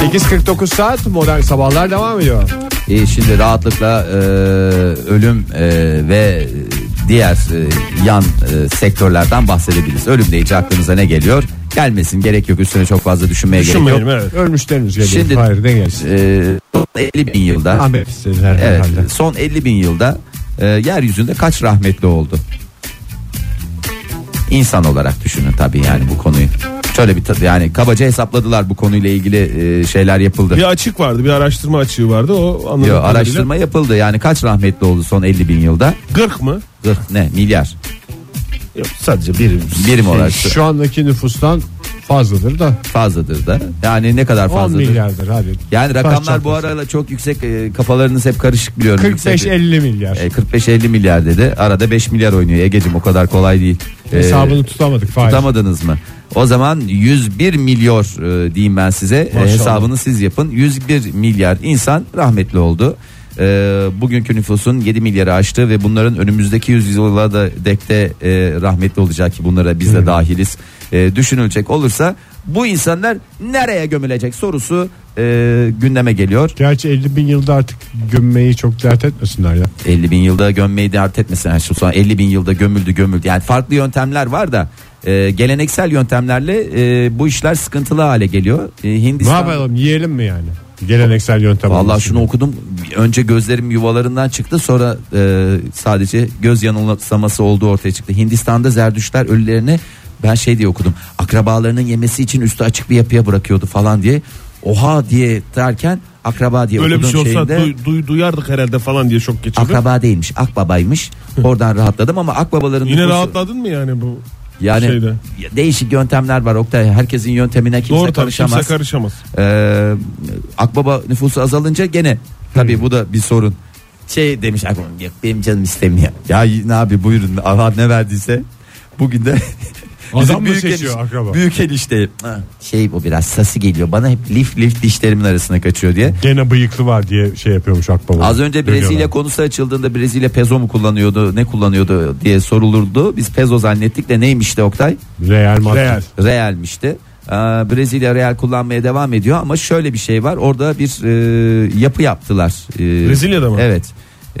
8.49 saat modern sabahlar devam ediyor. E, şimdi rahatlıkla e, ölüm e, ve diğer e, yan e, sektörlerden bahsedebiliriz. Ölüm deyince aklınıza ne geliyor? Gelmesin gerek yok üstüne çok fazla düşünmeye gerek yok. Düşünmeyelim evet. Ölmüşlerimiz geliyor. Şimdi Hayır ne gelsin. e, son 50 bin yılda Ahmet istediler evet, herhalde. son 50 bin yılda e, yeryüzünde kaç rahmetli oldu? İnsan olarak düşünün tabii yani bu konuyu. Şöyle bir ta- yani kabaca hesapladılar bu konuyla ilgili e, şeyler yapıldı. Bir açık vardı bir araştırma açığı vardı o anladığım Yo, araştırma yapıldı yani kaç rahmetli oldu son 50 bin yılda? 40 mı? 40 ne milyar Yok sadece birim. birim olarak Şu andaki nüfustan fazladır da. fazladır da. Yani ne kadar 10 fazladır? milyardır hadi. Yani rakamlar bu arada çok yüksek e, kafalarınız hep karışık biliyorum. Yüksek- 45-50 milyar. E, 45-50 milyar dedi. Arada 5 milyar oynuyor Ege'cim o kadar kolay değil. E, Hesabını tutamadık. Faiz. tutamadınız mı? O zaman 101 milyar e, diyeyim ben size. E, Maşallah. hesabını siz yapın. 101 milyar insan rahmetli oldu. E, bugünkü nüfusun 7 milyarı aştı ve bunların önümüzdeki yüzyıla da dekte e, rahmetli olacak ki bunlara biz de dahiliz. E, düşünülecek olursa bu insanlar nereye gömülecek sorusu e, gündeme geliyor. Gerçi 50 bin yılda artık gömmeyi çok dert etmesinler ya. 50 bin yılda gömmeyi dert etmesin. Yani şu son 50 bin yılda gömüldü gömüldü. Yani farklı yöntemler var da e, geleneksel yöntemlerle e, bu işler sıkıntılı hale geliyor. E, Ne Hindistan. yapalım yiyelim mi yani? Geleneksel yöntem. Vallahi şunu gibi. okudum. Önce gözlerim yuvalarından çıktı sonra e, sadece göz yanılsaması olduğu ortaya çıktı. Hindistan'da zerdüşler ölülerini ben şey diye okudum. Akrabalarının yemesi için üstü açık bir yapıya bırakıyordu falan diye. Oha diye derken akraba diye Öyle bir şey olsa şeyinde duy- duy- duyardık herhalde falan diye çok geçirdim. akraba değilmiş akbabaymış. Oradan rahatladım ama akbabaların Yine nüfusu- rahatladın mı yani bu Yani şeyde? değişik yöntemler var Oktay. Herkesin yöntemine kimse Doğru karışamaz. kimse karışamaz. Ee, akbaba nüfusu azalınca gene tabii bu da bir sorun. Şey demiş akbaba "Yok, benim canım istemiyor. Ya ne abi buyurun Allah ne verdiyse. Bugün de bizim mı seçiyor eniş- akraba? Büyük enişte "Ha, şey bu biraz sası geliyor bana hep lif lif dişlerimin arasına kaçıyor diye. Gene bıyıklı var diye şey yapıyormuş akbaba. Az önce Brezilya Dönüyorlar. konusu açıldığında Brezilya pezo mu kullanıyordu ne kullanıyordu diye sorulurdu. Biz pezo zannettik de neymiş de Oktay? Real Madrid. Real. Real'mişti. Ee, Brezilya Real kullanmaya devam ediyor ama şöyle bir şey var. Orada bir e, yapı yaptılar. Ee, Brezilya'da mı? Evet.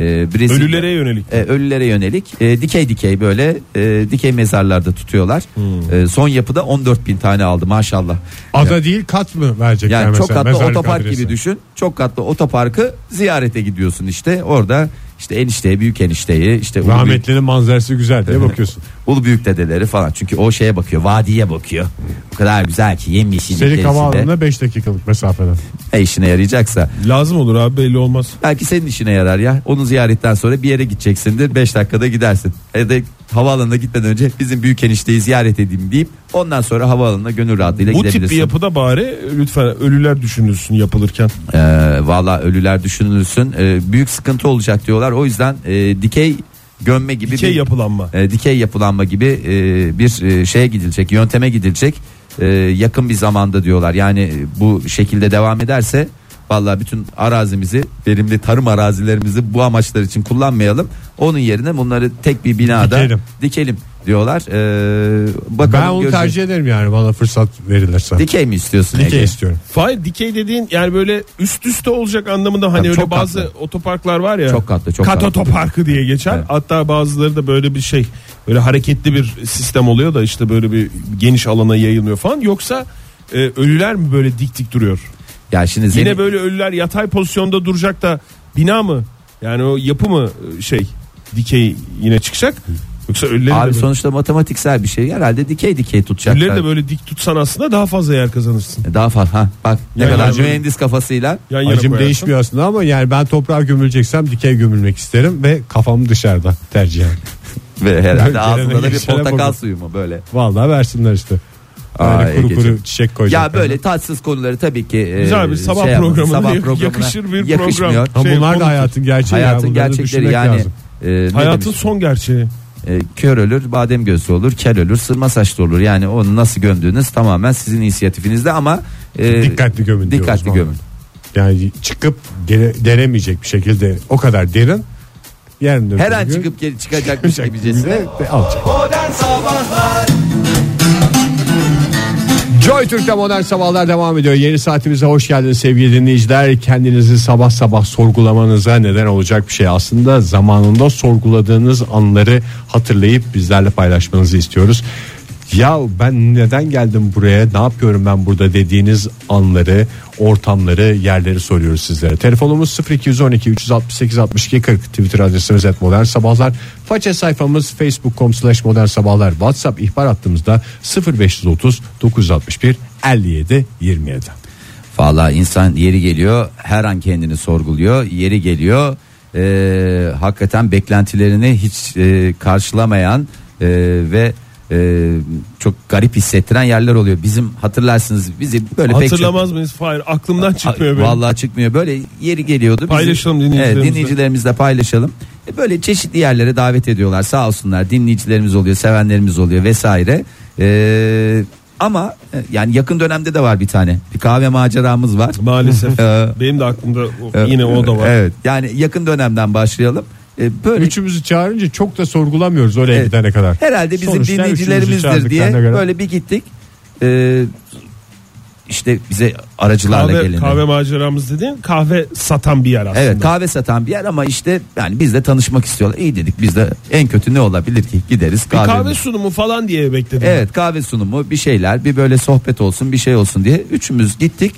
Ee, Brezilya- Ölülere yönelik. E, ölülere yönelik e, dikey dikey böyle e, dikey mezarlarda tutuyorlar. Hmm. E, son yapıda 14 bin tane aldı maşallah. Ada değil kat mı verecekler Yani çok mesela? katlı Mezarlık otopark adresi. gibi düşün. Çok katlı otoparkı ziyarete gidiyorsun işte. Orada işte enişteye büyük enişteyi işte ulu büyük, Rahmetlinin manzarası güzel diye bakıyorsun. ulu büyük dedeleri falan. Çünkü o şeye bakıyor vadiye bakıyor. O kadar güzel ki yemyeşil Selik içerisinde. havaalanına 5 dakikalık mesafeden. Ne işine yarayacaksa. Lazım olur abi belli olmaz. Belki senin işine yarar ya. Onun ziyaretten sonra bir yere gideceksindir. 5 dakikada gidersin. Ya da havaalanına gitmeden önce bizim büyük enişteyi ziyaret edeyim deyip ondan sonra havaalanına gönül rahatlığıyla Bu gidebilirsin. tip bir yapıda bari lütfen ölüler düşünülsün yapılırken. Ee, Valla ölüler düşünülsün. Ee, büyük sıkıntı olacak diyorlar. O yüzden e, dikey gömme gibi Dikey bir yapılanma. e, dikey yapılanma gibi e, bir e, şeye gidilecek, yönteme gidilecek. E, yakın bir zamanda diyorlar. Yani e, bu şekilde devam ederse vallahi bütün arazimizi, verimli tarım arazilerimizi bu amaçlar için kullanmayalım. Onun yerine bunları tek bir binada Dikelim. dikelim, diyorlar. E, bakalım Ben onu göreceğiz. tercih ederim yani bana fırsat verilirse. Dikey mi istiyorsun Dikey Ege? istiyorum. Fahir dikey dediğin yani böyle üst üste olacak anlamında hani Tabii öyle çok bazı katlı. otoparklar var ya. Çok katlı, çok kat katlı. otoparkı diye geçer. Evet. Hatta bazıları da böyle bir şey böyle hareketli bir sistem oluyor da işte böyle bir geniş alana yayılmıyor falan. Yoksa e, ölüler mi böyle dik dik duruyor? Ya şimdi Yine zemin- böyle ölüler yatay pozisyonda duracak da bina mı? Yani o yapı mı e, şey dikey yine çıkacak? Yoksa ölüleri, de, Abi böyle, sonuçta matematiksel bir şey. Herhalde dikey dikey tutacaklar. ölüleri de böyle dik tutsan aslında daha fazla yer kazanırsın. Daha fazla. Ha, bak ne Yani kadar acım- mühendis kafasıyla Yan Acım değişmiyor aslında ama yani ben toprağa gömüleceksem dikey gömülmek isterim ve kafam dışarıda tercihen. ve herhalde ağzında da bir portakal bakın. suyu mu böyle. Vallahi versinler işte. Yani kuru Egeciğim. kuru çiçek koyacaklar. Ya böyle tatsız konuları tabii ki e, Güzel bir sabah yapalım. programına yakışır bir program. yakışmıyor. Ha, şey, bunlar da hayatın gerçeği ya. Hayatın bunları gerçekleri yani. lazım. e, Hayatın demiş? son gerçeği. E, kör ölür, badem gözlü olur, kel ölür, sırma saçlı olur. Yani onu nasıl gömdüğünüz tamamen sizin inisiyatifinizde ama e, Dikkatli gömün Dikkatli gömün. Yani çıkıp gere- denemeyecek bir şekilde o kadar derin. Öbür Her an gün çıkıp geri çıkacakmış gibicesine. alacak. Modern Sabahlar Joy Türk'te modern sabahlar devam ediyor. Yeni saatimize hoş geldiniz sevgili dinleyiciler. Kendinizi sabah sabah sorgulamanıza neden olacak bir şey. Aslında zamanında sorguladığınız anları hatırlayıp bizlerle paylaşmanızı istiyoruz. Ya ben neden geldim buraya ne yapıyorum ben burada dediğiniz anları ortamları yerleri soruyoruz sizlere. Telefonumuz 0212 368 62 40 Twitter adresimiz et modern sabahlar. Faça sayfamız facebook.com slash modern sabahlar. Whatsapp ihbar hattımızda 0530 961 57 27. Valla insan yeri geliyor her an kendini sorguluyor yeri geliyor e, hakikaten beklentilerini hiç e, karşılamayan e, ve e, çok garip hissettiren yerler oluyor. Bizim hatırlarsınız bizi böyle pek çok- Hatırlamaz mıyız? Hayır aklımdan çıkmıyor benim. Vallahi çıkmıyor. Böyle yeri geliyordu. Bizi- Paylaşalım dinleyicilerimizle. Evet, dinleyicilerimizle paylaşalım. E, Böyle çeşitli yerlere davet ediyorlar. Sağ olsunlar. Dinleyicilerimiz oluyor, sevenlerimiz oluyor vesaire. Ee, ama e, yani yakın dönemde de var bir tane. Bir kahve maceramız var. Maalesef. Ee, benim de aklımda o- Evet, yine o da var. Evet. Yani yakın dönemden başlayalım. Ee, böyle Üçümüzü çağırınca çok da sorgulamıyoruz oraya Evet. gidene kadar. herhalde bizim Sonuçta dinleyicilerimizdir diye böyle bir gittik. Ee, işte bize aracılarla Kahve, gelin. kahve maceramız dediğin kahve satan bir yer aslında. Evet kahve satan bir yer ama işte yani biz de tanışmak istiyorlar. İyi dedik biz de en kötü ne olabilir ki gideriz Bir kahve. kahve sunumu falan diye bekledim. Evet kahve sunumu bir şeyler bir böyle sohbet olsun bir şey olsun diye üçümüz gittik.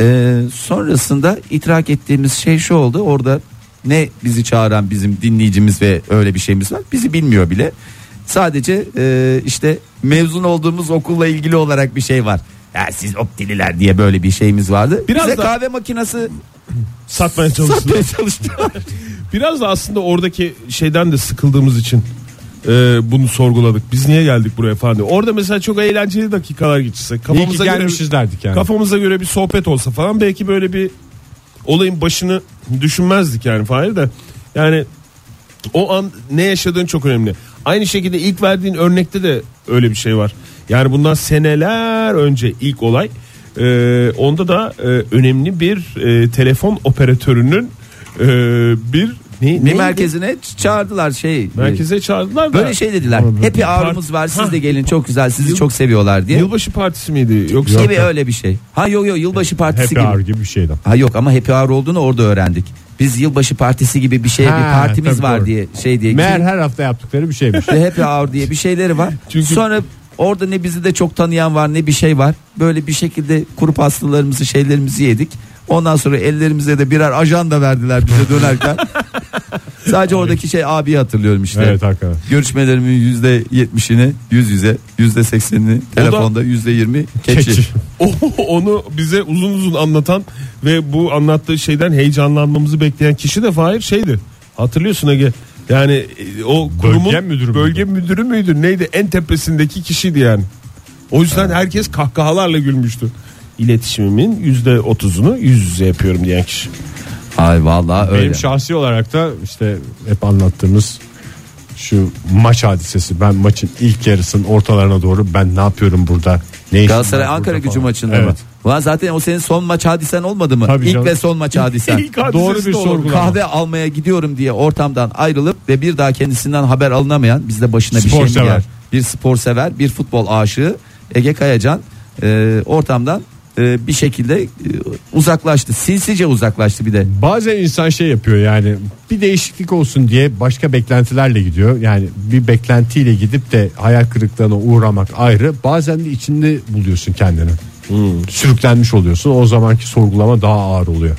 Ee, sonrasında itirak ettiğimiz şey şu oldu orada ne bizi çağıran bizim dinleyicimiz ve öyle bir şeyimiz var bizi bilmiyor bile. Sadece e, işte mezun olduğumuz okulla ilgili olarak bir şey var. Ya siz optililer diye böyle bir şeyimiz vardı. Biraz Bize da- kahve makinesi Satmaya çalıştılar. satmaya çalıştılar. Biraz da aslında oradaki şeyden de sıkıldığımız için e, bunu sorguladık. Biz niye geldik buraya falan diye. Orada mesela çok eğlenceli dakikalar geçirse. Kafamıza göre, derdik yani. kafamıza göre bir sohbet olsa falan belki böyle bir olayın başını düşünmezdik yani Fahir de. Yani o an ne yaşadığın çok önemli. Aynı şekilde ilk verdiğin örnekte de öyle bir şey var. Yani bundan seneler önce ilk olay e, onda da e, önemli bir e, telefon operatörünün e, bir ne, Bir neydi? merkezine çağırdılar şey. merkeze çağırdılar da Böyle şey dediler. Happy hour'umuz var. Siz de gelin çok güzel. Sizi Yıl- çok seviyorlar diye. yılbaşı partisi miydi yoksa gibi öyle bir şey. Ha yok yok yılbaşı partisi Happy gibi. hour gibi bir şeydi. Ha yok ama happy hour olduğunu orada öğrendik. Biz yılbaşı partisi gibi bir şey Ha, bir partimiz var doğru. diye şey diye. Meğer her hafta yaptıkları bir şeymiş. Ve happy hour diye bir şeyleri var. Çünkü- Sonra orada ne bizi de çok tanıyan var ne bir şey var. Böyle bir şekilde kuru pastalarımızı şeylerimizi yedik. Ondan sonra ellerimize de birer ajanda verdiler bize dönerken. Sadece oradaki şey abiyi hatırlıyorum işte. evet hakikaten. Görüşmelerimin yüzde yetmişini yüz yüze, yüzde seksenini telefonda, yüzde yirmi keçi. Onu bize uzun uzun anlatan ve bu anlattığı şeyden heyecanlanmamızı bekleyen kişi de Fahir şeydi. Hatırlıyorsun Ege. Yani e, o kurumun Bölge müdürü bölge müdürü müydü neydi en tepesindeki kişiydi yani. O yüzden herkes kahkahalarla gülmüştü. İletişimimin yüzde otuzunu yüz yüze yapıyorum diyen kişi. Ay vallahi öyle. Benim şahsi olarak da işte hep anlattığımız şu maç hadisesi. Ben maçın ilk yarısının ortalarına doğru ben ne yapıyorum burada? Ne işim Galatasaray var Ankara burada gücü falan. maçında evet. mı? Ulan zaten o senin son maç hadisen olmadı mı? Tabii İlk canım. ve son maç hadisen. İlk hadisesi Doğru bir de sorgulama. Kahve almaya gidiyorum diye ortamdan ayrılıp ve bir daha kendisinden haber alınamayan bizde başına bir Spor şey mi sever. gelir? Bir spor sever, bir futbol aşığı Ege Kayacan e, ortamdan e, bir şekilde e, uzaklaştı. Sinsice uzaklaştı bir de. Bazen insan şey yapıyor yani bir değişiklik olsun diye başka beklentilerle gidiyor. Yani bir beklentiyle gidip de hayal kırıklığına uğramak ayrı. Bazen de içinde buluyorsun kendini. Sürüklenmiş oluyorsun. O zamanki sorgulama daha ağır oluyor.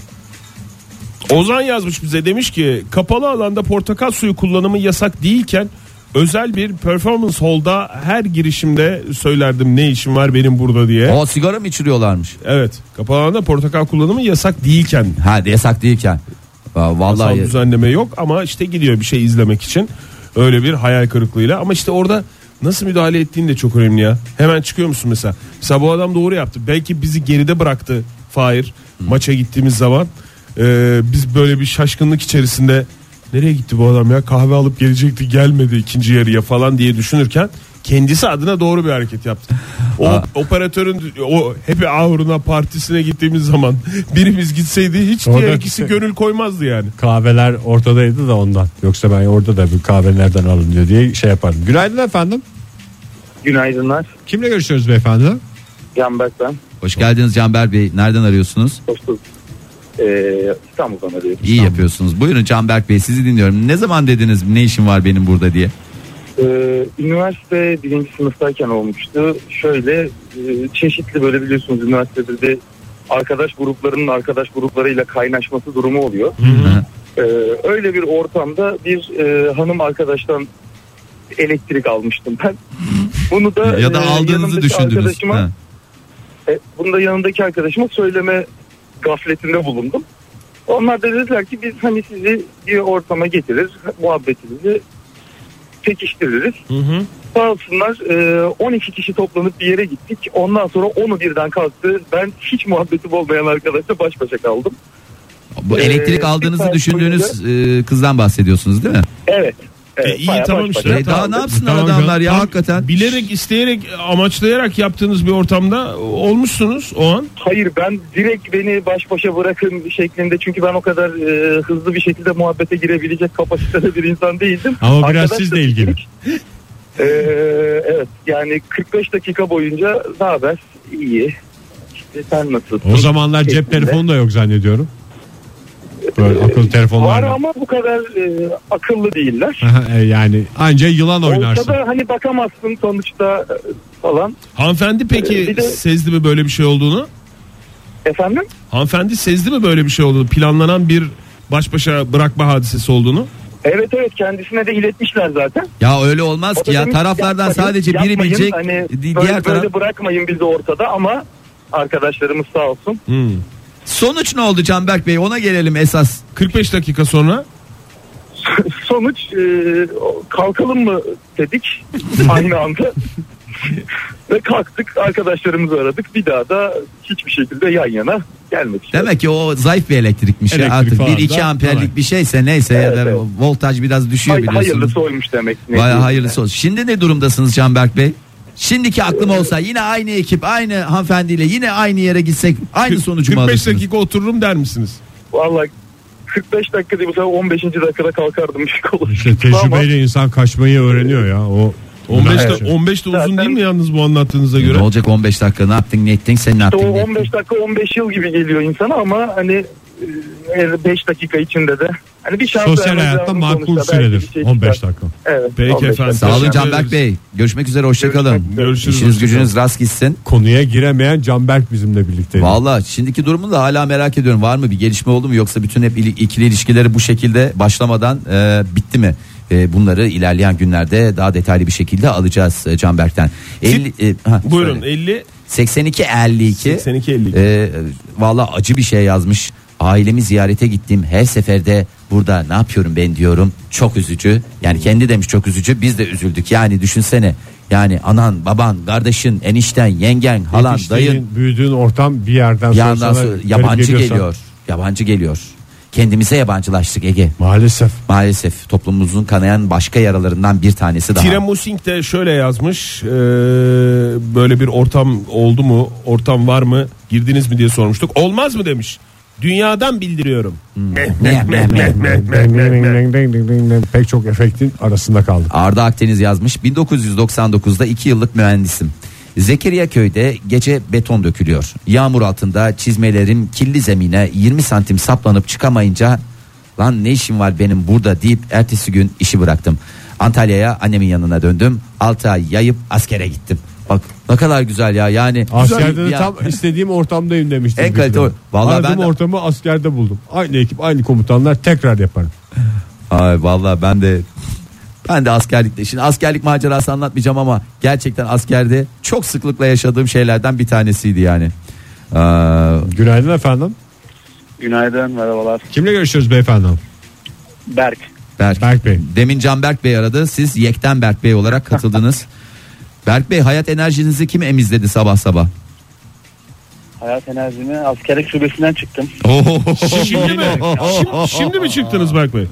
Ozan yazmış bize demiş ki kapalı alanda portakal suyu kullanımı yasak değilken özel bir performance hall'da her girişimde söylerdim ne işim var benim burada diye. O sigara mı içiriyorlarmış? Evet kapalı alanda portakal kullanımı yasak değilken Ha yasak değilken. Va- Vallahi Vallahi düzenleme yok ama işte gidiyor bir şey izlemek için öyle bir hayal kırıklığıyla ama işte orada nasıl müdahale ettiğin de çok önemli ya. Hemen çıkıyor musun mesela? Mesela bu adam doğru yaptı. Belki bizi geride bıraktı Fahir maça gittiğimiz zaman. Ee, biz böyle bir şaşkınlık içerisinde nereye gitti bu adam ya kahve alıp gelecekti gelmedi ikinci yarıya falan diye düşünürken kendisi adına doğru bir hareket yaptı. O Aa. operatörün o happy hour'una partisine gittiğimiz zaman birimiz gitseydi hiç diğer Oradaki ikisi şey- gönül koymazdı yani. Kahveler ortadaydı da ondan. Yoksa ben orada da bir kahve nereden alınıyor diye şey yapardım. Günaydın efendim. Günaydınlar. Kimle görüşüyoruz beyefendi? Canberk ben. Hoş geldiniz Canber Bey. Nereden arıyorsunuz? Hoş bulduk. Ee, İstanbul'dan arıyorum. İyi yapıyorsunuz. Buyurun Canberk Bey sizi dinliyorum. Ne zaman dediniz ne işim var benim burada diye? Ee, üniversite birinci sınıftayken olmuştu. Şöyle e, çeşitli böyle biliyorsunuz üniversitede de arkadaş gruplarının arkadaş gruplarıyla kaynaşması durumu oluyor. Ee, öyle bir ortamda bir e, hanım arkadaştan elektrik almıştım ben. Bunu da ya da e, aldığınızı düşündünüz. arkadaşıma-. E, bunu da yanındaki arkadaşıma söyleme gafletinde bulundum. Onlar da dediler ki biz hani sizi bir ortama getirir, muhabbetinizi pekiştiririz. Hı hı. Sağ olsunlar e, 12 kişi toplanıp bir yere gittik. Ondan sonra onu birden kalktı. Ben hiç muhabbetim olmayan arkadaşla baş başa kaldım. Bu Ee, elektrik bir aldığınızı düşündüğünüz e, kızdan bahsediyorsunuz değil mi? Evet. Evet E, iyi, bayağı tamam baş işte. E, daha ne yapsınlar Tamam adamlar ya Tam hakikaten. Bilerek, isteyerek, amaçlayarak yaptığınız bir ortamda olmuşsunuz o an. Hayır ben direkt beni baş başa bırakın şeklinde çünkü ben o kadar e, hızlı bir şekilde muhabbete girebilecek kapasitede bir insan değildim. Ama biraz Arkadaş sizle da ilgili. dedik, e, evet yani 45 dakika boyunca ne haber? İyi. İşte sen nasılsın? O zamanlar cep telefonu da yok zannediyorum. Böyle akıllı telefonlar. Var ama bu kadar e, akıllı değiller. E, yani anca yılan Olsa oynarsın. da hani bakamazsın sonuçta e, falan. Hanımefendi peki Ee, bir de- sezdi mi böyle bir şey olduğunu? Efendim? Hanımefendi sezdi mi böyle bir şey olduğunu? Planlanan bir baş başa bırakma hadisesi olduğunu? Evet evet kendisine de iletmişler zaten. Ya öyle olmaz O ki ya demiş, taraflardan yapmayın, sadece biri yapmayın. bilecek Hani di- böyle, diğer taraf. böyle bırakmayın bizi ortada ama arkadaşlarımız sağ olsun. Hmm. Sonuç ne oldu Canberk Bey ona gelelim esas. 45 dakika sonra Sonuç e, kalkalım mı dedik aynı anda. Ve kalktık arkadaşlarımızı aradık bir daha da hiçbir şekilde yan yana gelmedik. Demek ki o zayıf bir elektrikmiş ya Elektrik artık falan 1-2 da amperlik bir şeyse neyse ya Evet, da evet. voltaj biraz düşüyor Hay- biliyorsunuz. hayırlısı oymuş demek. Ne Baya diyeyim. hayırlısı olsun. Şimdi ne durumdasınız Canberk Bey? Şimdiki aklım olsa yine aynı ekip aynı hanımefendiyle yine aynı yere gitsek aynı sonucu mu 45 alırsınız? dakika otururum der misiniz? Vallahi 45 dakika değil bu sefer 15. dakikada kalkardım bir şey olur. İşte tecrübeyle insan kaçmayı öğreniyor ya. O 15 de, Evet. 15 de uzun Zaten- değil mi yalnız bu anlattığınıza Ne göre? olacak 15 dakika ne yaptın ne ettin sen ne İşte o ne ettin? 15 dakika 15 yıl gibi geliyor insana ama hani 5 dakika içinde de hani bir şans sosyal hayatta makul süredir. şey 15 çıkar. dakika. Evet. Peki 15 efendim. Sağ olun Canberk. Bey. Görüşmek üzere hoşçakalın. Görüşürüz, İşiniz gücünüz rast gitsin. Konuya giremeyen Canberk bizimle birlikte. Valla şimdiki durumu da hala merak ediyorum. Var mı bir gelişme oldu mu yoksa bütün hep ili- ikili ilişkileri bu şekilde başlamadan e, bitti mi? E, bunları ilerleyen günlerde daha detaylı bir şekilde alacağız e, Canberk'ten. 50, e, ha, Buyurun söyle. 50 82 52 82 52. e, valla acı bir şey yazmış. Ailemi ziyarete gittim her seferde burada ne yapıyorum ben diyorum çok üzücü yani kendi demiş çok üzücü biz de üzüldük yani düşünsene yani anan baban kardeşin enişten yengen halan dayın büyüdüğün ortam bir yerden bir sonra, sonra yabancı geliyor yabancı geliyor kendimize yabancılaştık Ege Maalesef. maalesef toplumumuzun kanayan başka yaralarından bir tanesi daha Tirem Musing de şöyle yazmış. e, böyle bir ortam oldu mu? Ortam var mı? Girdiniz mi diye sormuştuk. Olmaz mı demiş. Dünyadan bildiriyorum. Pek çok efektin arasında kaldık. Arda Akdeniz yazmış 1999'da 2 yıllık mühendisim. Zekeriya köyde gece beton dökülüyor. Yağmur altında çizmelerim kirli zemine 20 santim saplanıp çıkamayınca lan ne işim var benim burada deyip ertesi gün işi bıraktım. Antalya'ya annemin yanına döndüm. 6 ay yayıp askere gittim. Bak ne kadar güzel ya yani. Askerde de tam istediğim ortamdayım demiştim. En kalite o. Vallahi Aradığım ben de- ortamı askerde buldum. Aynı ekip aynı komutanlar tekrar yaparım. Ay vallahi ben de ben de askerlikte şimdi askerlik macerası anlatmayacağım ama gerçekten askerde çok sıklıkla yaşadığım şeylerden bir tanesiydi yani. Aa, Günaydın efendim. Günaydın merhabalar. Kimle görüşüyoruz beyefendi? Berk. Berk. Berk Bey. Demin Can Berk Bey aradı. Siz Yekten Berk Bey olarak katıldınız. Berk Bey hayat enerjinizi kim emizledi sabah sabah? Hayat enerjimi askerlik şubesinden çıktım. Şimdi mi? Şimdi, şimdi mi çıktınız Berk Bey?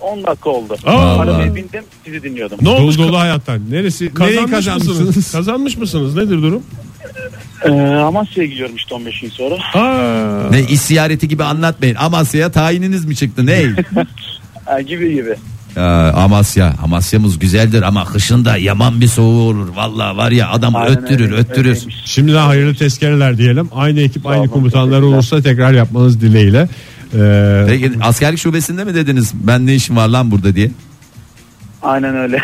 10 dakika oldu. Aa. Arabaya bindim sizi dinliyordum. Ne Dolu olmuş? dolu hayattan. Neresi? Kazanmış mısınız? kazanmışsınız? Kazanmış mısınız? Nedir durum? Ee, Amasya'ya gidiyorum işte 15 gün sonra. Aa. Ne iş ziyareti gibi anlatmayın. Amasya'ya tayininiz mi çıktı? Ne? Gibi gibi. Ya, Amasya. Amasya'mız güzeldir ama kışında yaman bir soğuğu olur. Vallahi var ya adam Aynen öttürür öyle, öttürür. öyleymiş. Şimdiden hayırlı tezkereler diyelim. Aynı ekip aynı komutanlar olursa tekrar yapmanız dileğiyle. Ee, Peki askerlik şubesinde mi dediniz ben ne işim var lan burada diye? Aynen öyle.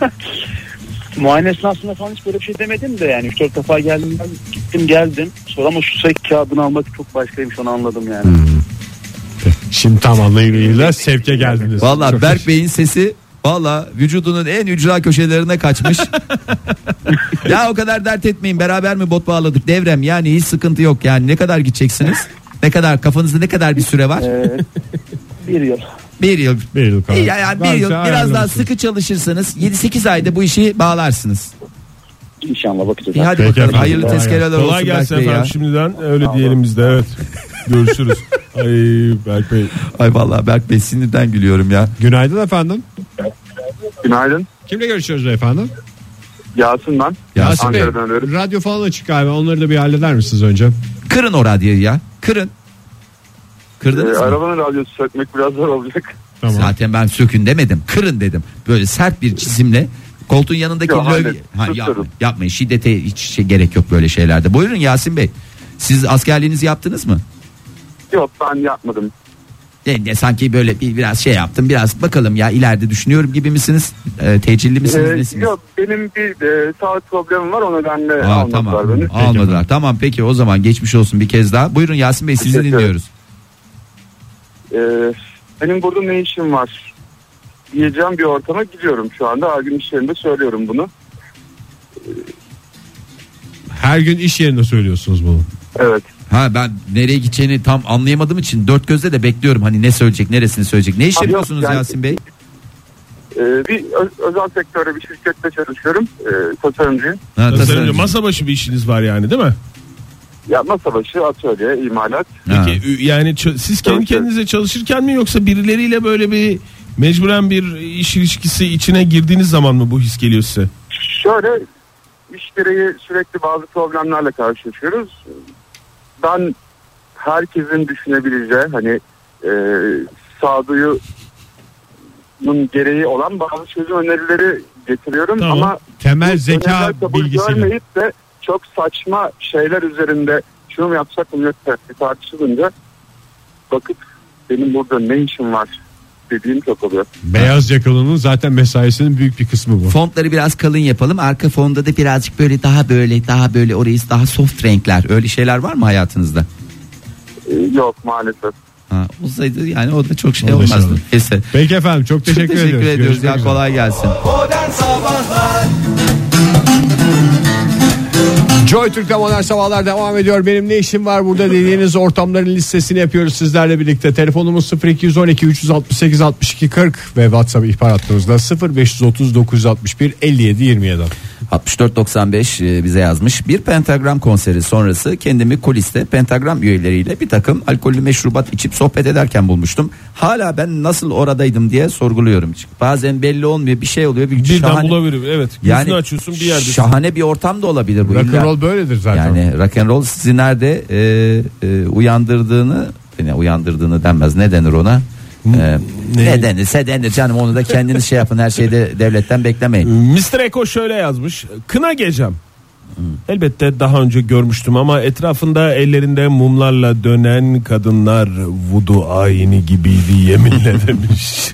Muayene esnasında falan hiç böyle bir şey demedim de yani 3-4 defa geldim ben gittim geldim. Sonra ama şu sayı kağıdını almak çok başkaymış onu anladım yani. Şimdi tam anlayışıyla sevke geldiniz. Vallahi Çok- Berk Bey'in sesi Valla vücudunun en ücra köşelerine kaçmış. ya o kadar dert etmeyin beraber mi bot bağladık devrem yani hiç sıkıntı yok yani ne kadar gideceksiniz? Ne kadar kafanızda ne kadar bir süre var? Ee, bir yıl. Bir yıl. Bir yıl kadar. Ya yani bir yıl biraz hayırlı daha sıkı çalışırsanız 7-8 ayda bu işi bağlarsınız. İnşallah bakacağız. İyi hadi Peki bakalım efendim, hayırlı kolay tezkereler olsun. Kolay gelsin Berk Bey efendim ya. şimdiden öyle diyelim biz de evet. Görüşürüz. Ay Berk Bey. Ay vallahi Berk Bey sinirden gülüyorum ya. Günaydın efendim. Günaydın. Kimle görüşüyoruz efendim? Yasin ben. Yasin Bey, Ankara'dan arıyorum. radyo falan açık galiba. Onları da bir halleder misiniz önce? Kırın o radyoyu ya. Kırın. Ee, Kırdınız mı? arabanın radyosu sökmek biraz zor olacak. Tamam. Zaten ben sökün demedim. Kırın dedim. Böyle sert bir çizimle koltuğun yanındaki Yok, löv... Ha, tutarım. yapmayın. Şiddete hiç şey gerek yok böyle şeylerde. Buyurun Yasin Bey. Siz askerliğinizi yaptınız mı? Yok ben yapmadım. De, de sanki böyle bir biraz şey yaptım. Biraz bakalım ya ileride düşünüyorum gibi misiniz? Ee, tecilli misiniz? Ee, nesiniz? yok benim bir e, sağlık problemim var o nedenle Aa, almadılar tamam. beni. Almadılar. Tamam peki o zaman geçmiş olsun bir kez daha. Buyurun Yasin Bey sizi dinliyoruz. Ee, benim burada ne işim var diyeceğim bir ortama gidiyorum şu anda. Her gün iş yerinde söylüyorum bunu. Her gün iş yerinde söylüyorsunuz bunu. Evet. Ha ben nereye gideceğini tam anlayamadığım için dört gözle de bekliyorum. Hani ne söyleyecek neresini söyleyecek. Ne iş Abi yok, yapıyorsunuz yani- Yasin Bey? Ee, bir ö- özel sektörde bir şirkette çalışıyorum. Ee, tasarımcıyım. Ha, Tasarımcı tasarımcı. masa başı bir işiniz var yani değil mi? Ya masa başı, atölye, imalat. Ha. Peki ü- yani ç- siz kendi Evet, kendinize çalışırken mi yoksa birileriyle böyle bir mecburen bir iş ilişkisi içine girdiğiniz zaman mı bu his geliyor size? Şöyle iş gereği sürekli bazı problemlerle karşılaşıyoruz. Ben herkesin düşünebileceği hani e, sağduyunun gereği olan bazı çözüm önerileri getiriyorum Tamam. ama Temel zeka bilgisiyle. görmeyip de çok saçma şeyler üzerinde şunu mu yapsak bunu yapsak tartışılınca bakıp benim burada ne işim var dediğim çok oluyor. Beyaz yakalının zaten mesaisinin büyük bir kısmı bu. Fontları biraz kalın yapalım. Arka fonda da birazcık böyle daha böyle daha böyle orayı daha soft renkler. Öyle şeyler var mı hayatınızda? Ee, yok maalesef. Ha, olsaydı yani o da çok şey olmazdı. Neyse. Peki efendim çok Çok teşekkür, teşekkür, ediyoruz. Görüşmek Ya üzere. kolay gelsin. Joy Türk'te modern sabahlar devam ediyor. Benim ne işim var burada dediğiniz ortamların listesini yapıyoruz sizlerle birlikte. Telefonumuz 0212 368 62 40 ve WhatsApp ihbar hattımızda 0530 961 57 27. 6495 e, bize yazmış. Bir pentagram konseri sonrası kendimi kuliste pentagram üyeleriyle bir takım alkollü meşrubat içip sohbet ederken bulmuştum. Hala ben nasıl oradaydım diye sorguluyorum. Bazen belli olmuyor bir şey oluyor. Bir Birden şahane, bulabilirim. Evet. Gözünü yani açıyorsun bir yerde. şahane bir ortam da olabilir bu. Rock İlla- and roll böyledir zaten. Yani rock and roll sizi nerede e, e, uyandırdığını ne uyandırdığını denmez ne denir ona? E, ne denirse denir canım onu da kendiniz şey yapın her şeyde devletten beklemeyin. Mr. Eko şöyle yazmış. Kına gecem. Elbette daha önce görmüştüm ama etrafında ellerinde mumlarla dönen kadınlar vudu ayini gibiydi yeminle demiş.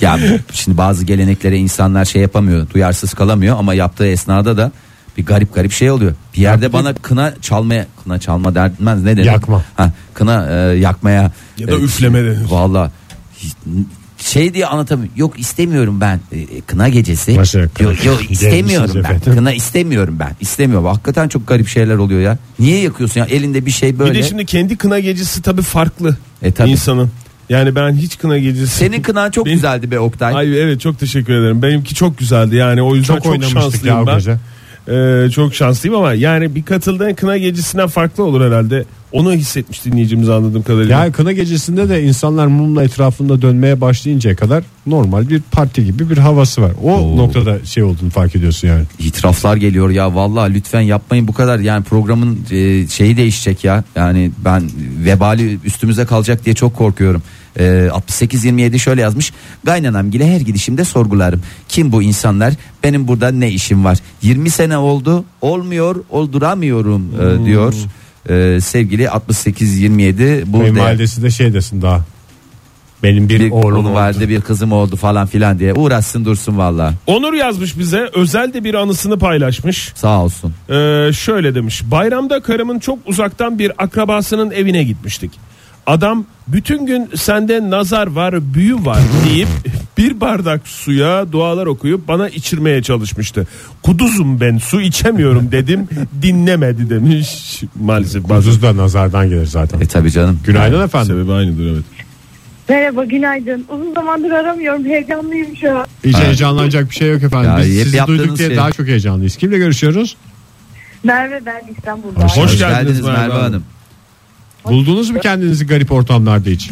Ya şimdi bazı geleneklere insanlar şey yapamıyor, duyarsız kalamıyor ama yaptığı esnada da bir garip garip şey oluyor. Bir yerde bana kına çalmaya, kına çalma denmez ne denir? Yakma. Ha, kına e, yakmaya. Ya da üfleme denir. Valla şey diye anlatamıyorum. Yok istemiyorum ben e, kına gecesi. Yok yok gecesi istemiyorum ben. efendim? Kına istemiyorum ben. İstemiyorum. Hakikaten çok garip şeyler oluyor ya. Niye yakıyorsun ya? Elinde bir şey böyle. Bir de şimdi kendi kına gecesi tabii farklı E, tabii. insanın. Yani ben hiç kına gecesi... Senin kınan çok Benim- güzeldi be Oktay. Ay evet çok teşekkür ederim. Benimki çok güzeldi yani o yüzden Çok çok, oynamıştık şanslıyım ya ben. gece. Ee, çok şanslıyım ama yani bir katıldığın kına gecesinden farklı olur herhalde. Onu hissetmiş dinleyicimiz anladığım kadarıyla. Yani kına gecesinde de insanlar mumla etrafında dönmeye başlayıncaya kadar normal bir parti gibi bir havası var. O Oo. noktada şey olduğunu fark ediyorsun yani. İtiraflar geliyor ya vallahi lütfen yapmayın bu kadar yani programın e, şeyi değişecek ya yani ben vebali üstümüze kalacak diye çok korkuyorum. Ee, 6827 şöyle yazmış. Kaynanam gile her gidişimde sorgularım. Kim bu insanlar? Benim burada ne işim var? 20 sene oldu. Olmuyor, olduramıyorum e, diyor. Ee, sevgili 6827 bu de- Kayınvalidesi de şey desin daha. Benim bir, bir oğlum oğlum oldu. vardı bir kızım oldu falan filan diye uğraşsın dursun valla Onur yazmış bize özel de bir anısını paylaşmış. sağ olsun. Ee, şöyle demiş. Bayramda karımın çok uzaktan bir akrabasının evine gitmiştik. Adam bütün gün sende nazar var, büyü var deyip bir bardak suya dualar okuyup bana içirmeye çalışmıştı. Kuduzum ben su içemiyorum dedim dinlemedi demiş. Maalesef Kuzuz da nazardan gelir zaten. E tabi canım. Günaydın efendim. sebebi aynıdır evet. Merhaba günaydın. Uzun zamandır aramıyorum. Heyecanlıyım şu an. Hiç Ha. heyecanlanacak bir şey yok efendim. Ya, Biz sizi duyduk diye şey. daha çok heyecanlıyız. Kimle görüşüyoruz? Merve ben İstanbul'da. Hoş Hoş Hoş, geldiniz geldiniz Merve Merve Hanım. Hanım. Buldunuz mu kendinizi garip ortamlarda hiç?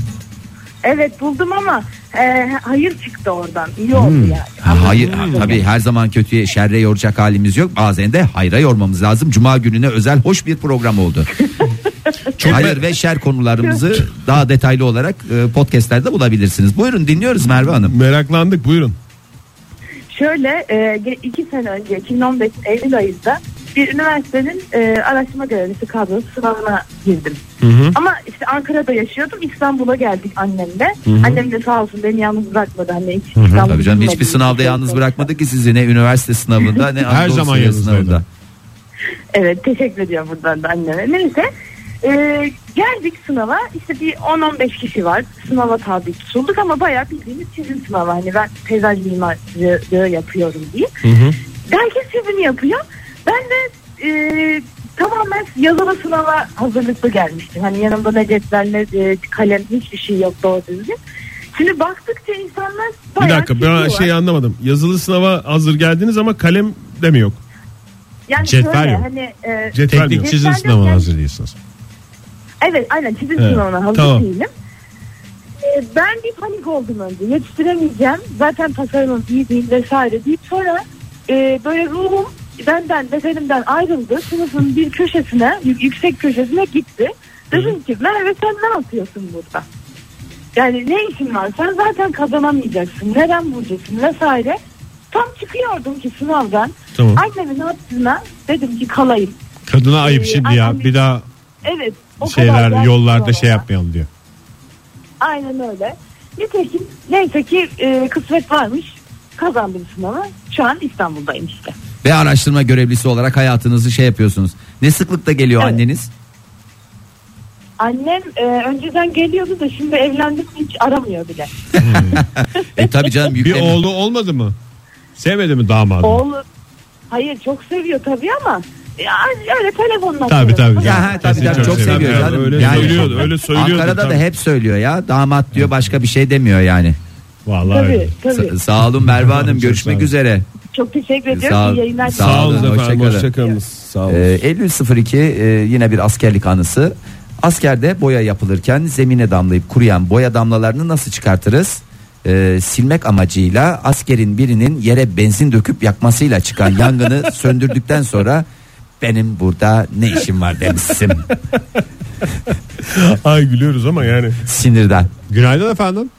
Evet buldum ama e, hayır çıktı oradan. İyi oldu Hmm. yani. Ha, hayır ha, tabii her zaman kötüye şerre yoracak halimiz yok. Bazen de hayra yormamız lazım. Cuma gününe özel hoş bir program oldu. Hayır ve şer konularımızı daha detaylı olarak e, podcastlerde bulabilirsiniz. Buyurun dinliyoruz Merve Hanım. Meraklandık buyurun. Şöyle e, iki sene önce 2015 Eylül ayında bir üniversitenin e, araştırma görevlisi kadrosu sınavına girdim. Ama işte Ankara'da yaşıyordum. İstanbul'a geldik annemle. Annem de sağ olsun beni yalnız bırakmadı. Anne hiç İstanbul'u Tabii canım hiçbir sınavda yalnız bırakmadı ki sizi ne üniversite sınavında ne Her Anadolu zaman yanınızdaydı. sınavında. Evet teşekkür ediyorum buradan da anneme. Neyse e, geldik sınava işte bir 10-15 kişi var. Sınava tabi tutulduk ama bayağı bildiğimiz çizim sınavı. Hani ben peyzaj mimarlığı yapıyorum diye. Herkes çizim yapıyor. Ben de e, tamamen yazılı sınava hazırlıklı gelmiştim. Hani yanımda ne cetvel ne e, kalem hiçbir şey yok doğru düzgün. Şimdi baktıkça insanlar Bir dakika ben şeyi anlamadım. Yazılı sınava hazır geldiniz ama kalem de mi yok? yani Cetvel şöyle, yok. hani e, Cetvel Teknik yok. çizim sınavına yok. hazır değilsiniz. Evet aynen çizim Evet, sınavına hazır tamam. değilim. Ee, ben bir panik oldum önce. Yetiştiremeyeceğim. Zaten tasarımım iyi değil vesaire deyip sonra e, böyle ruhum benden bedenimden ayrıldı. Sınıfın bir köşesine, yüksek köşesine gitti. Dedim ki Merve sen ne yapıyorsun burada? Yani ne işin var? Sen zaten kazanamayacaksın. Neden buradasın vesaire. Tam çıkıyordum ki sınavdan. Tamam. Annemin hatırına dedim ki kalayım. Kadına ayıp Ee, şimdi ya. annem- Bir daha Evet. O kadar şeyler geldi yollarda şey yapmayalım diyor. Aynen öyle. Nitekim neyse ki e, kısmet varmış. Kazandım sınavı. Şu an İstanbul'dayım işte. Ve araştırma görevlisi olarak hayatınızı şey yapıyorsunuz. Ne sıklıkta geliyor Evet. anneniz? Annem e, önceden geliyordu da şimdi evlendik hiç aramıyor bile. E tabii canım Bir oğlu olmadı mı? Sevmedi mi damadı? Oğlu hayır çok seviyor tabii ama ya, öyle telefonla. Tabii, konuşuyor. tabii. Ya ha, tabii Kesin tabii çok çok seviyor. seviyor canım. öyle söylüyordu, öyle söylüyordu, Ankara'da da tabii. hep söylüyor ya. Damat diyor başka bir şey demiyor yani. Vallahi öyle. Tabii tabii. Sa- sağ olun Merve Hanım Çok görüşmek olun. üzere. Çok teşekkür ediyorum. Sağ İyi yayınlar. sağ Sağ olun, efendim. hoşçakalın. Hoşçakalınız. Sağ olun. Ee, Eylül 02 e, yine bir askerlik anısı. Askerde boya yapılırken zemine damlayıp kuruyan boya damlalarını nasıl çıkartırız? Ee, silmek amacıyla askerin birinin yere benzin döküp yakmasıyla çıkan yangını söndürdükten sonra benim burada ne işim var demişsin Ay gülüyoruz ama yani. sinirden. Günaydın efendim.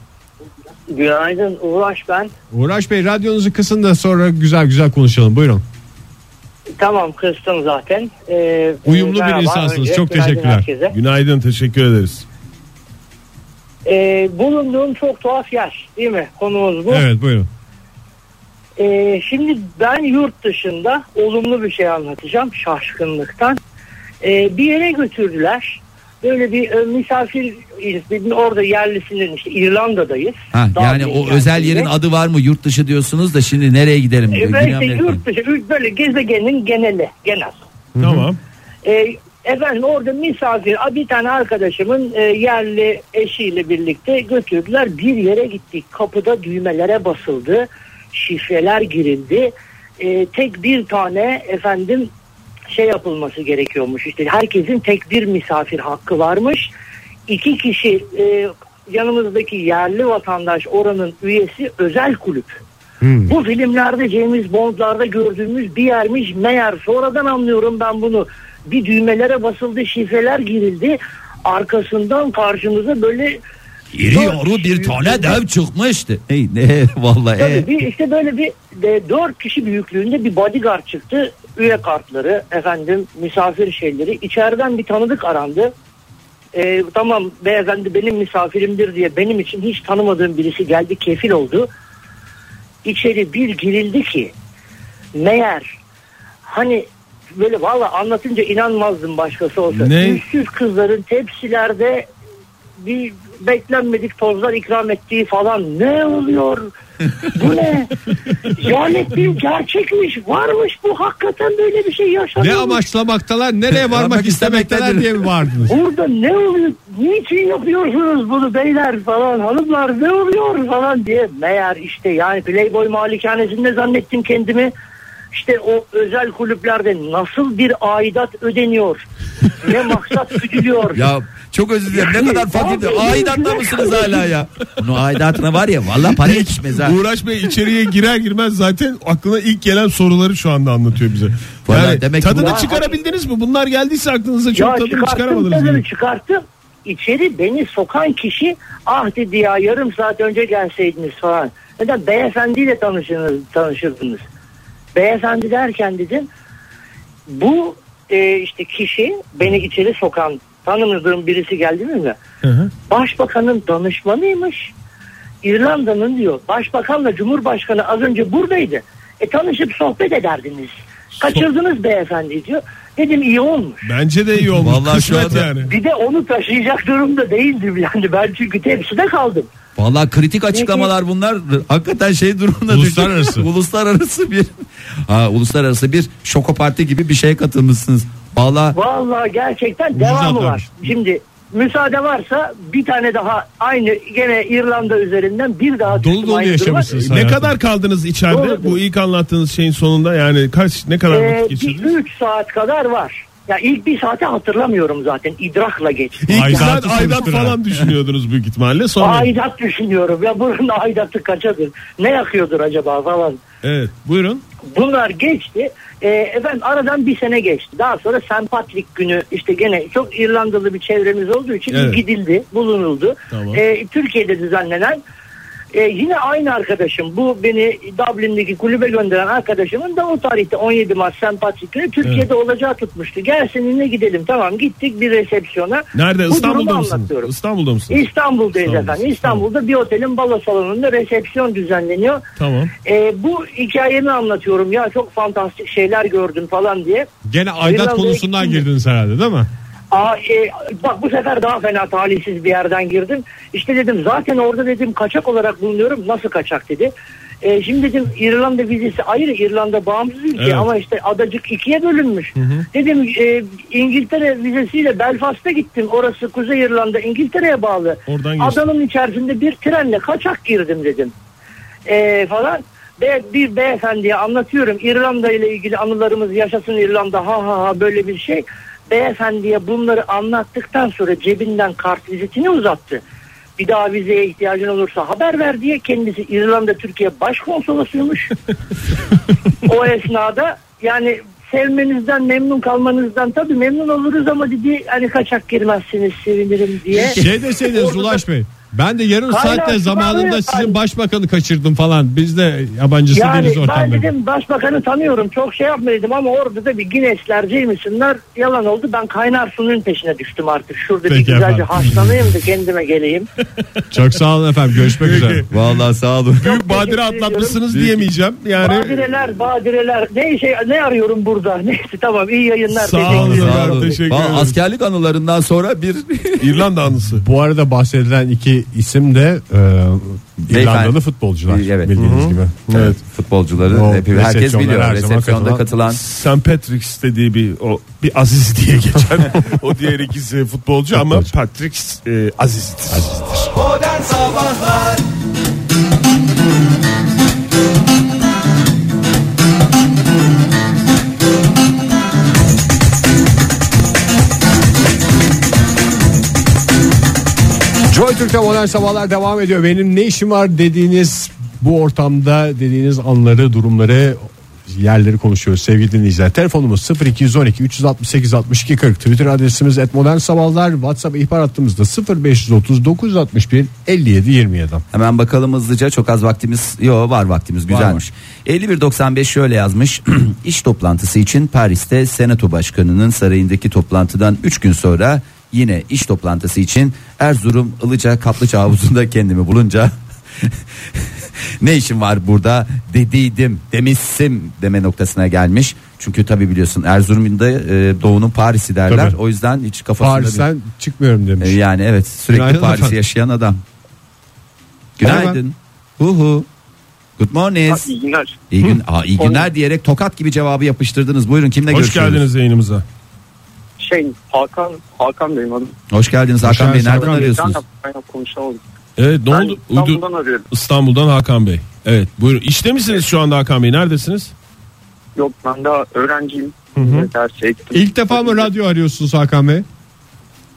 Günaydın Uğraş ben. Uğraş Bey radyonuzu kısın da sonra güzel güzel konuşalım. Buyurun. Tamam kıstım zaten. Ee, Uyumlu bir merhaba. insansınız. Önce Çok günaydın teşekkürler. herkese. Günaydın teşekkür ederiz. Ee, bulunduğum çok tuhaf yer değil mi? Konumuz bu. Evet buyurun. Ee, şimdi ben yurt dışında olumlu bir şey anlatacağım şaşkınlıktan. Ee, bir yere götürdüler. Böyle bir e, misafir bir- orada yerlisinin işte İrlanda'dayız. Ha, Daha yani o özel yerin adı var mı yurt dışı diyorsunuz da şimdi nereye gidelim? Ee, Güney böyle işte yurt dışı böyle gezegenin geneli genel. Tamam. E, efendim orada misafir bir tane arkadaşımın e, yerli eşiyle birlikte götürdüler bir yere gittik kapıda düğmelere basıldı şifreler girildi E, tek bir tane efendim şey yapılması gerekiyormuş. İşte herkesin tek bir misafir hakkı varmış. İki kişi e, yanımızdaki yerli vatandaş oranın üyesi özel kulüp. Bu filmlerde James Bond'larda gördüğümüz bir yermiş. Meğer sonradan anlıyorum ben bunu. Bir düğmelere basıldı şifreler girildi. Arkasından karşımıza böyle İri yoru bir tane dev çıkmıştı. Hey ne vallahi. Tabii e. bir, işte böyle bir de, dört kişi büyüklüğünde bir bodyguard çıktı. Üye kartları, efendim misafir şeyleri. İçeriden bir tanıdık arandı. Ee, tamam beyefendi benim misafirimdir diye benim için hiç tanımadığım birisi geldi kefil oldu. İçeri bir girildi ki meğer hani böyle valla anlatınca inanmazdım başkası olsa. Ne? Üstsüz kızların tepsilerde bir beklenmedik tozlar ikram ettiği falan ne oluyor? Bu ne? Zannettiğim gerçekmiş. Varmış bu hakikaten böyle bir şey yaşanıyor. Ne amaçlamaktalar nereye varmak istemekteler diye mi vardınız? Burada ne oluyor? Niçin yapıyorsunuz bunu beyler falan hanımlar ne oluyor falan diye. Meğer işte yani Playboy malikanesinde zannettim kendimi. İşte o özel kulüplerde nasıl bir aidat ödeniyor? ne maksat güdülüyor? Ya çok özür dilerim ne kadar fakirdi. abi, Aidatla mısınız hala ya? Bunun aidatına var ya valla para yetişmez ha. Uğraş Bey içeriye girer girmez zaten aklına ilk gelen soruları şu anda anlatıyor bize. Vallahi Yani demek ki tadını bu- çıkarabildiniz mi? Bunlar geldiyse aklınıza çok ya tadını çıkaramadınız. tadını gibi. çıkarttım. İçeri beni sokan kişi ah dedi ya yarım saat önce gelseydiniz falan. Neden beyefendiyle tanışırdınız, tanışırdınız. Beyefendi derken dedim bu e, işte kişi beni içeri sokan tanımadığım birisi geldi mi? Hı hı. Başbakanın danışmanıymış. İrlanda'nın diyor. Başbakanla Cumhurbaşkanı az önce buradaydı. E tanışıp sohbet ederdiniz. Kaçırdınız beyefendi diyor. Dedim iyi olmuş. Bence de iyi olmuş. Vallahi şu anda- yani. Bir de onu taşıyacak durumda değildim yani. Ben çünkü tepside kaldım. Valla kritik açıklamalar bunlar. Hakikaten şey durumunda Uluslararası. düşün. uluslararası bir ha, uluslararası bir şoko parti gibi bir şeye katılmışsınız. Valla Vallahi gerçekten devamı var. Şimdi müsaade varsa bir tane daha aynı gene İrlanda üzerinden bir daha Dolu dolu yaşamışsınız. Ne kadar kaldınız içeride? Doğru. Bu ilk anlattığınız şeyin sonunda yani kaç ne kadar Ee, vakit geçirdiniz? 3 saat kadar var. Ya ilk bir saati hatırlamıyorum zaten. idrakla geçti. İlk aidat soruşturun. falan düşünüyordunuz büyük ihtimalle. Sonra Aidat düşünüyorum. Ya bunun aidatı kaçadır? Ne yakıyordur acaba falan. evet buyurun. Bunlar geçti. Ee, efendim aradan bir sene geçti. Daha sonra St. Patrick günü işte gene çok İrlandalı bir çevremiz olduğu için Evet. gidildi, bulunuldu. Tamam. Ee, Türkiye'de düzenlenen e, yine aynı arkadaşım bu beni Dublin'deki kulübe gönderen arkadaşımın da o tarihte 17 Mart St. Patrick günü Türkiye'de olacağı tutmuştu. Gel seninle gidelim tamam gittik bir resepsiyona. Nerede? Bu İstanbul'da mısınız? İstanbul'da mısınız? İstanbul'dayız İstanbul'dasınız. efendim. İstanbul'da bir otelin balo salonunda resepsiyon düzenleniyor. Tamam. Ee, bu hikayemi anlatıyorum ya çok fantastik şeyler gördüm falan diye. Gene aidat İrlanda'ya konusundan girdiniz herhalde değil mi? Aa, e, bak bu sefer daha fena talihsiz bir yerden girdim. İşte dedim zaten orada dedim kaçak olarak bulunuyorum. Nasıl kaçak dedi. E, şimdi dedim İrlanda vizesi ayrı İrlanda bağımsız ülke Evet. ama işte adacık ikiye bölünmüş. Dedim e, İngiltere vizesiyle Belfast'a gittim. Orası Kuzey İrlanda İngiltere'ye bağlı. Oradan geçtim. Adanın içerisinde bir trenle kaçak girdim dedim. E, falan. Be, bir beyefendiye anlatıyorum İrlanda ile ilgili anılarımız yaşasın İrlanda ha ha ha böyle bir şey. Beyefendiye bunları anlattıktan sonra cebinden kart vizitini uzattı. Bir daha vizeye ihtiyacın olursa haber ver diye kendisi İrlanda Türkiye Başkonsolosuymuş. o esnada yani sevmenizden memnun kalmanızdan tabii memnun oluruz ama dedi hani kaçak girmezsiniz sevinirim diye. Şey deseydiniz Ulaş Bey. Ben de yarım Kaynar saatte zamanında sizin başbakanı kaçırdım falan. Biz de yabancısı Yani değiliz ben ortamda. dedim başbakanı tanıyorum çok şey yapmaydım ama orada da bir Guinness'lerceymişsinler yalan oldu. Ben kaynar suyun peşine düştüm artık. Şurada Peki bir güzelce efendim. haşlanayım da kendime geleyim. Çok sağ olun efendim. Görüşmek üzere. Valla sağ olun. Büyük badire atlatmışsınız ediyorum. diyemeyeceğim. Yani Badireler badireler ne şey ne arıyorum burada neyse tamam iyi yayınlar. Sağ olun. Sağ olun. Teşekkür ederim. askerlik anılarından sonra bir İrlanda anısı. Bu arada bahsedilen iki isim de e, İrlandalı futbolcular. Evet. Bildiğiniz gibi. Evet. futbolcuları O hep- herkes biliyor. her Resepsiyonda katılan- St. Patrick's dediği bir o bir Aziz diye geçen o diğer ikisi futbolcu ama. Patrick e, Aziz'dir. Modern Sabahlar Türk'te modern sabahlar devam ediyor. Benim ne işim var dediğiniz bu ortamda dediğiniz anları, durumları yerleri konuşuyoruz sevgili dinleyiciler. Telefonumuz 0212 368 62 40 Twitter adresimiz @modernsabahlar WhatsApp ihbar hattımızda 0530 961 57 27. Hemen bakalım hızlıca çok az vaktimiz yok var vaktimiz güzelmiş. 5195 şöyle yazmış. İş toplantısı için Paris'te Senato Başkanı'nın sarayındaki toplantıdan 3 gün sonra yine iş toplantısı için Erzurum Ilıca Kaplıca havuzunda kendimi bulunca ne işim var burada dediydim demişsim deme noktasına gelmiş. Çünkü tabi biliyorsun Erzurum'da e, doğunun Paris'i derler. Tabii. O yüzden hiç kafasında bir- Paris'ten çıkmıyorum demiş. e, yani evet sürekli Günaydın Paris'i efendim. yaşayan adam. Günaydın. Hu hu. Good morning. İyi günler. İyi, gün, Aa, iyi günler diyerek tokat gibi cevabı yapıştırdınız. Buyurun kimle Hoş görüşüyoruz? geldiniz yayınımıza. Şey Hakan Hakan Bey'im adım. Hoş geldiniz Hakan Hoş Bey. geldiniz Nereden Hakan Bey. arıyorsunuz? Konuşamadım. Evet ne Ben oldu? Uydu- İstanbul'dan arıyorum. İstanbul'dan Hakan Bey. Evet buyurun. İşte misiniz şu anda Hakan Bey? Neredesiniz? Yok ben daha öğrenciyim. Hı hı. İlk defa mı radyo arıyorsunuz Hakan Bey?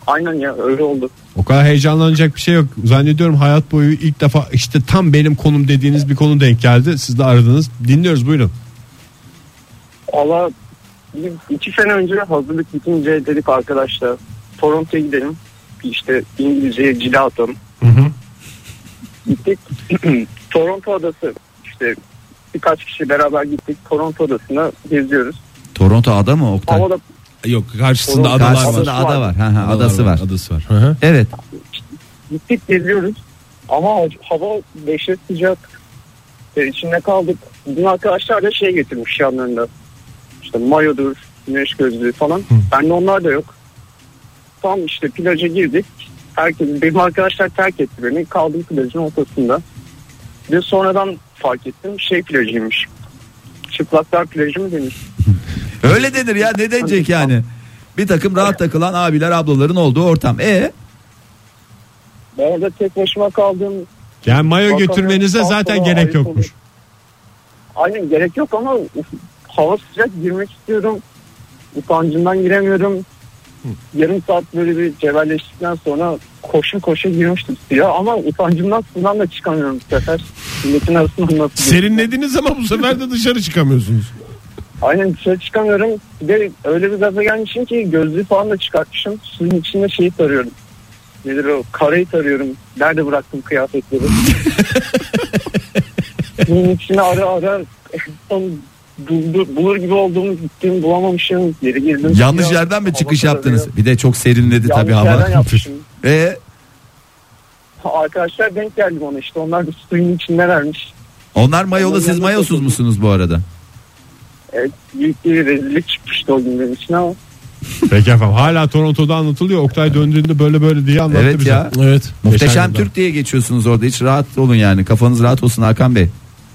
Aynen ya öyle oldu. O kadar heyecanlanacak bir şey yok. Zannediyorum hayat boyu ilk defa işte tam benim konum dediğiniz bir konu denk geldi. Siz de aradınız. Dinliyoruz buyurun. Valla bir- iki sene önce hazırlık bitince dedik arkadaşlar Toronto'ya gidelim. İşte İngilizceye cila atalım. Gittik. Toronto adası işte birkaç kişi beraber gittik. Toronto adasına geziyoruz. Toronto ada mı Oktay? Havada Yok karşısında Oğlum, adalar Karşısında var. ada var. Ha, ha, adası var. Adası var. Hı hı. Evet. gittik geziyoruz. Ama hava dehşet sıcak. E, içinde kaldık. Bizim arkadaşlar da şey getirmiş yanlarında. İşte mayodur, güneş gözlüğü falan. Ben de onlar da yok. Tam işte plaja girdik. Herkes, benim arkadaşlar terk etti beni. Kaldım plajın ortasında. Ve sonradan fark ettim şey plajıymış. Çıplaklar plajı mı demiş. Öyle denir ya ne denecek yani? Bir takım rahat takılan abiler ablaların olduğu ortam. E Ben orada tek başıma kaldım. Yani mayo Bakalım, götürmenize zaten gerek yokmuş. Aynen gerek yok ama hava sıcak girmek istiyorum. Utancımdan giremiyorum. Yarım saat böyle bir cebelleştikten sonra koşu koşu girmiştim suya ama utancımdan sudan da çıkamıyorum bu sefer. Milletin arasından nasıl? Serinlediniz ama bu sefer de dışarı çıkamıyorsunuz. Aynen dışarı çıkamıyorum. Bir de öyle bir gaza gelmişim ki gözlüğü falan da çıkartmışım. Suyun içinde şeyi tarıyorum. Nedir o? Karayı tarıyorum. Nerede bıraktım kıyafetleri? Suyun içine ara ara son bulur gibi olduğumu gittim bulamamışım. Geri girdim. yanlış suya. yerden mi çıkış yaptınız? Bir de çok serinledi Yanlış tabii yerden hava. yapmışım. E Arkadaşlar denk geldi bana işte. Onlar da suyun içindelermiş. onlar mayolu siz Yanlış mayosuz musunuz bu arada? Evet, büyük bir rezillik çıkmıştı o gün benim için ama. Peki efendim hala Toronto'da anlatılıyor. Oktay döndüğünde böyle böyle diye anlattı Evet bize. ya. Evet. Muhteşem. Türk diye geçiyorsunuz orada. Hiç rahat olun yani. Kafanız rahat olsun Hakan Bey.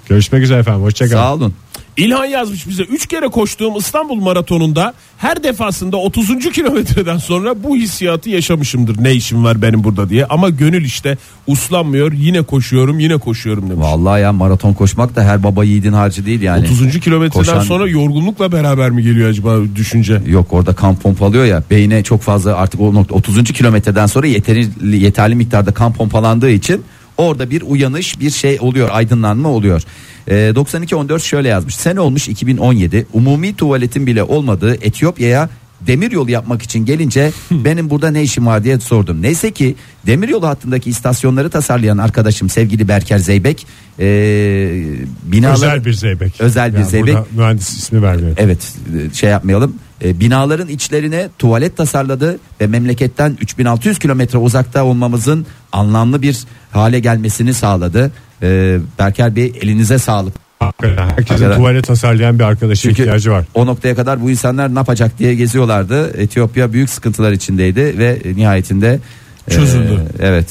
Görüşmek üzere efendim. Hoşçakalın. Sağ olun. İlhan yazmış bize 3 kere koştuğum İstanbul maratonunda her defasında 30. kilometreden sonra bu hissiyatı yaşamışımdır. Ne işim var benim burada diye. Ama gönül işte uslanmıyor yine koşuyorum yine koşuyorum demiş. Vallahi ya maraton koşmak da her baba yiğidin harcı değil yani. 30. kilometreden Koşan- sonra yorgunlukla beraber mi geliyor acaba düşünce? Yok orada kan pompalıyor ya beyne çok fazla artık o nokta 30. kilometreden sonra yeterli yeterli miktarda kan pompalandığı için orada bir uyanış bir şey oluyor aydınlanma oluyor. Ee, 9214 şöyle yazmış. Sene olmuş 2017 umumi tuvaletin bile olmadığı Etiyopya'ya demiryolu yapmak için gelince benim burada ne işim var diye sordum. Neyse ki demiryolu hattındaki istasyonları tasarlayan arkadaşım sevgili Berker Zeybek ee, binalar Özel bir zeybek. Özel bir Yani zeybek. mühendis ismi vermiyor. Evet e, şey yapmayalım. E, binaların içlerine tuvalet tasarladı ve memleketten 3600 kilometre uzakta olmamızın anlamlı bir hale gelmesini sağladı. E, Berker Bey elinize sağlık. Hakikaten Herkesin Hakikaten. tuvalet tasarlayan bir arkadaşa Çünkü ihtiyacı var. o noktaya kadar bu insanlar ne yapacak diye geziyorlardı. Etiyopya büyük sıkıntılar içindeydi ve nihayetinde e, Çözüldü. evet.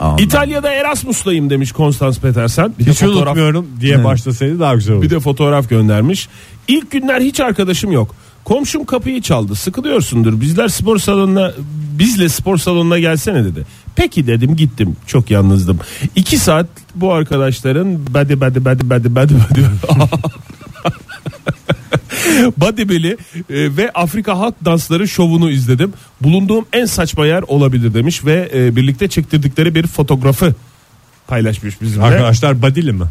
Allah. İtalya'da Erasmus'tayım demiş Konstans Petersen. Bir de Hiç fotoğraf unutmuyorum diye başlasaydı daha güzel olur. Bir de fotoğraf göndermiş. İlk günler hiç arkadaşım yok. Komşum kapıyı çaldı. Sıkılıyorsundur. Bizler spor salonuna bizle spor salonuna gelsene dedi. Peki dedim gittim. Çok yalnızdım. İki saat bu arkadaşların badi badi badi badi badi badi Badibeli e, ve Afrika halk dansları şovunu izledim. Bulunduğum en saçma yer olabilir demiş ve e, birlikte çektirdikleri bir fotoğrafı paylaşmış bizimle. Arkadaşlar Badili mi?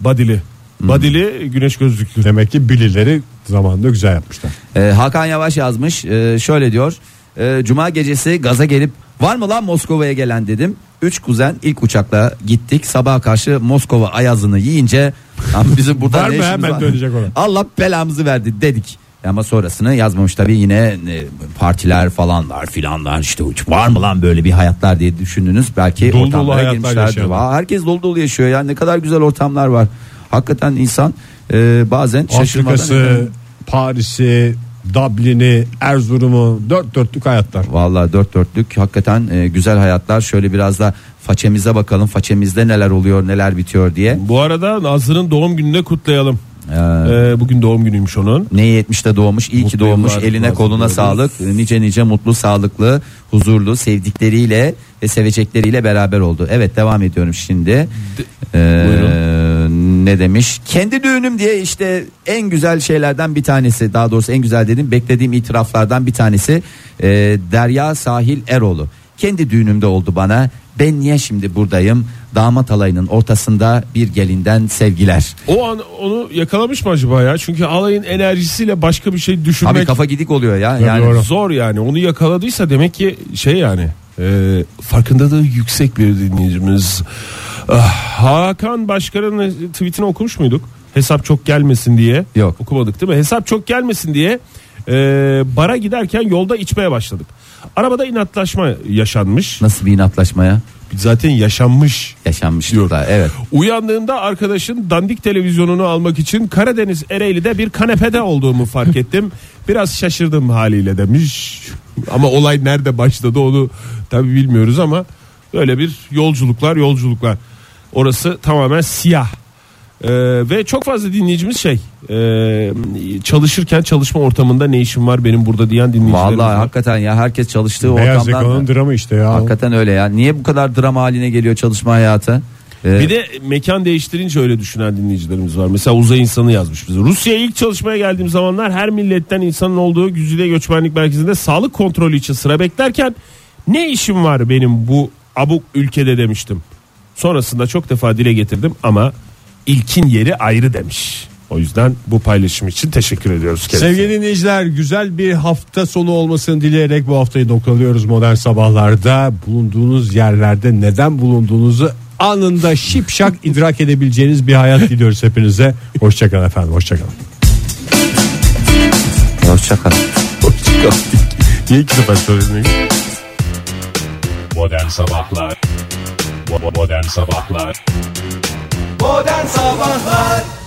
Badili. Badili güneş gözlüklü. Demek ki birileri zamanında güzel yapmışlar. Ee, Hakan Yavaş yazmış Ee, şöyle diyor Ee, Cuma gecesi gaza gelip var mı lan Moskova'ya gelen dedim Üç kuzen ilk uçakla gittik sabaha karşı Moskova ayazını yiyince "Lan bizim burada Var ne mı? işimiz Hemen var?" dönecek ona. Allah belamızı verdi dedik ama sonrasını yazmamış tabii yine e, partiler falanlar filanlar işte uç- var mı lan böyle bir hayatlar diye düşündünüz belki Dolu dolu ortamlara hayatlar girmişlerdir. yaşayanlar. Aa, herkes dolu dolu yaşıyor ya ne kadar güzel ortamlar var hakikaten insan e, bazen şaşırmadan Afrika'sı, Paris'i, Dublin'i, Erzurum'u dört dörtlük hayatlar. Vallahi dört dörtlük hakikaten e, güzel hayatlar. Şöyle biraz da façemize bakalım. Façemizde neler oluyor, neler bitiyor diye. Bu arada Nazlı'nın doğum gününde kutlayalım. Ee, Ee, bugün doğum günüymüş onun. ne 70'te doğmuş, iyi ki doğmuş. yıllar Eline koluna diyoruz. sağlık. Nice nice mutlu, sağlıklı, huzurlu, sevdikleriyle ve sevecekleriyle beraber oldu. Evet devam ediyorum şimdi. Ee, ne demiş? Kendi düğünüm diye işte en güzel şeylerden bir tanesi. Daha doğrusu en güzel dedim beklediğim itiraflardan bir tanesi. Ee, Derya Sahil Eroğlu. Kendi düğünümde oldu bana. Ben niye şimdi buradayım? Damat alayının ortasında bir gelinden sevgiler. O an onu yakalamış mı acaba ya? Çünkü alayın enerjisiyle başka bir şey düşünmek Abi kafa gidik oluyor ya. Tabii Yani doğru. zor yani. Onu yakaladıysa demek ki şey yani e, farkındalığı yüksek bir dinleyicimiz. Ah, Hakan Başkan'ın tweetini okumuş muyduk? Hesap çok gelmesin diye. Yok. Okumadık değil mi? Hesap çok gelmesin diye e, bara giderken yolda içmeye başladık. Arabada inatlaşma yaşanmış. nasıl bir inatlaşmaya Zaten yaşanmış. yaşanmışlıklar. Evet. Uyandığımda arkadaşın dandik televizyonunu almak için Karadeniz Ereğli'de bir kanepede olduğumu fark ettim. Biraz şaşırdım haliyle demiş. Ama olay nerede başladı onu tabi bilmiyoruz ama böyle bir yolculuklar yolculuklar. Orası tamamen siyah. Ee, ve çok fazla dinleyicimiz şey e, çalışırken çalışma ortamında ne işim var benim burada diyen dinleyicilerimiz Vallahi var. hakikaten ya herkes çalıştığı Beyaz ortamdan yakanın dramı işte ya. hakikaten öyle ya. Niye bu kadar dram haline geliyor çalışma hayatı? Ee, Bir de mekan değiştirince öyle düşünen dinleyicilerimiz var. Mesela uzay insanı yazmış bize. Rusya'ya ilk çalışmaya geldiğim zamanlar her milletten insanın olduğu Güzide Göçmenlik Merkezi'nde sağlık kontrolü için sıra beklerken ne işim var benim bu abuk ülkede demiştim. Sonrasında çok defa dile getirdim ama ilkin yeri ayrı demiş. O yüzden bu paylaşım için teşekkür ediyoruz kendisine. Sevgili dinleyiciler güzel bir hafta sonu olmasını dileyerek bu haftayı noktalıyoruz modern sabahlarda. Bulunduğunuz yerlerde neden bulunduğunuzu anında şipşak idrak edebileceğiniz bir hayat diliyoruz hepinize. Hoşçakalın efendim hoşçakalın. Hoşçakal. Niye iki sefer söyledin? Modern Sabahlar Modern Sabahlar Modern Sabahlar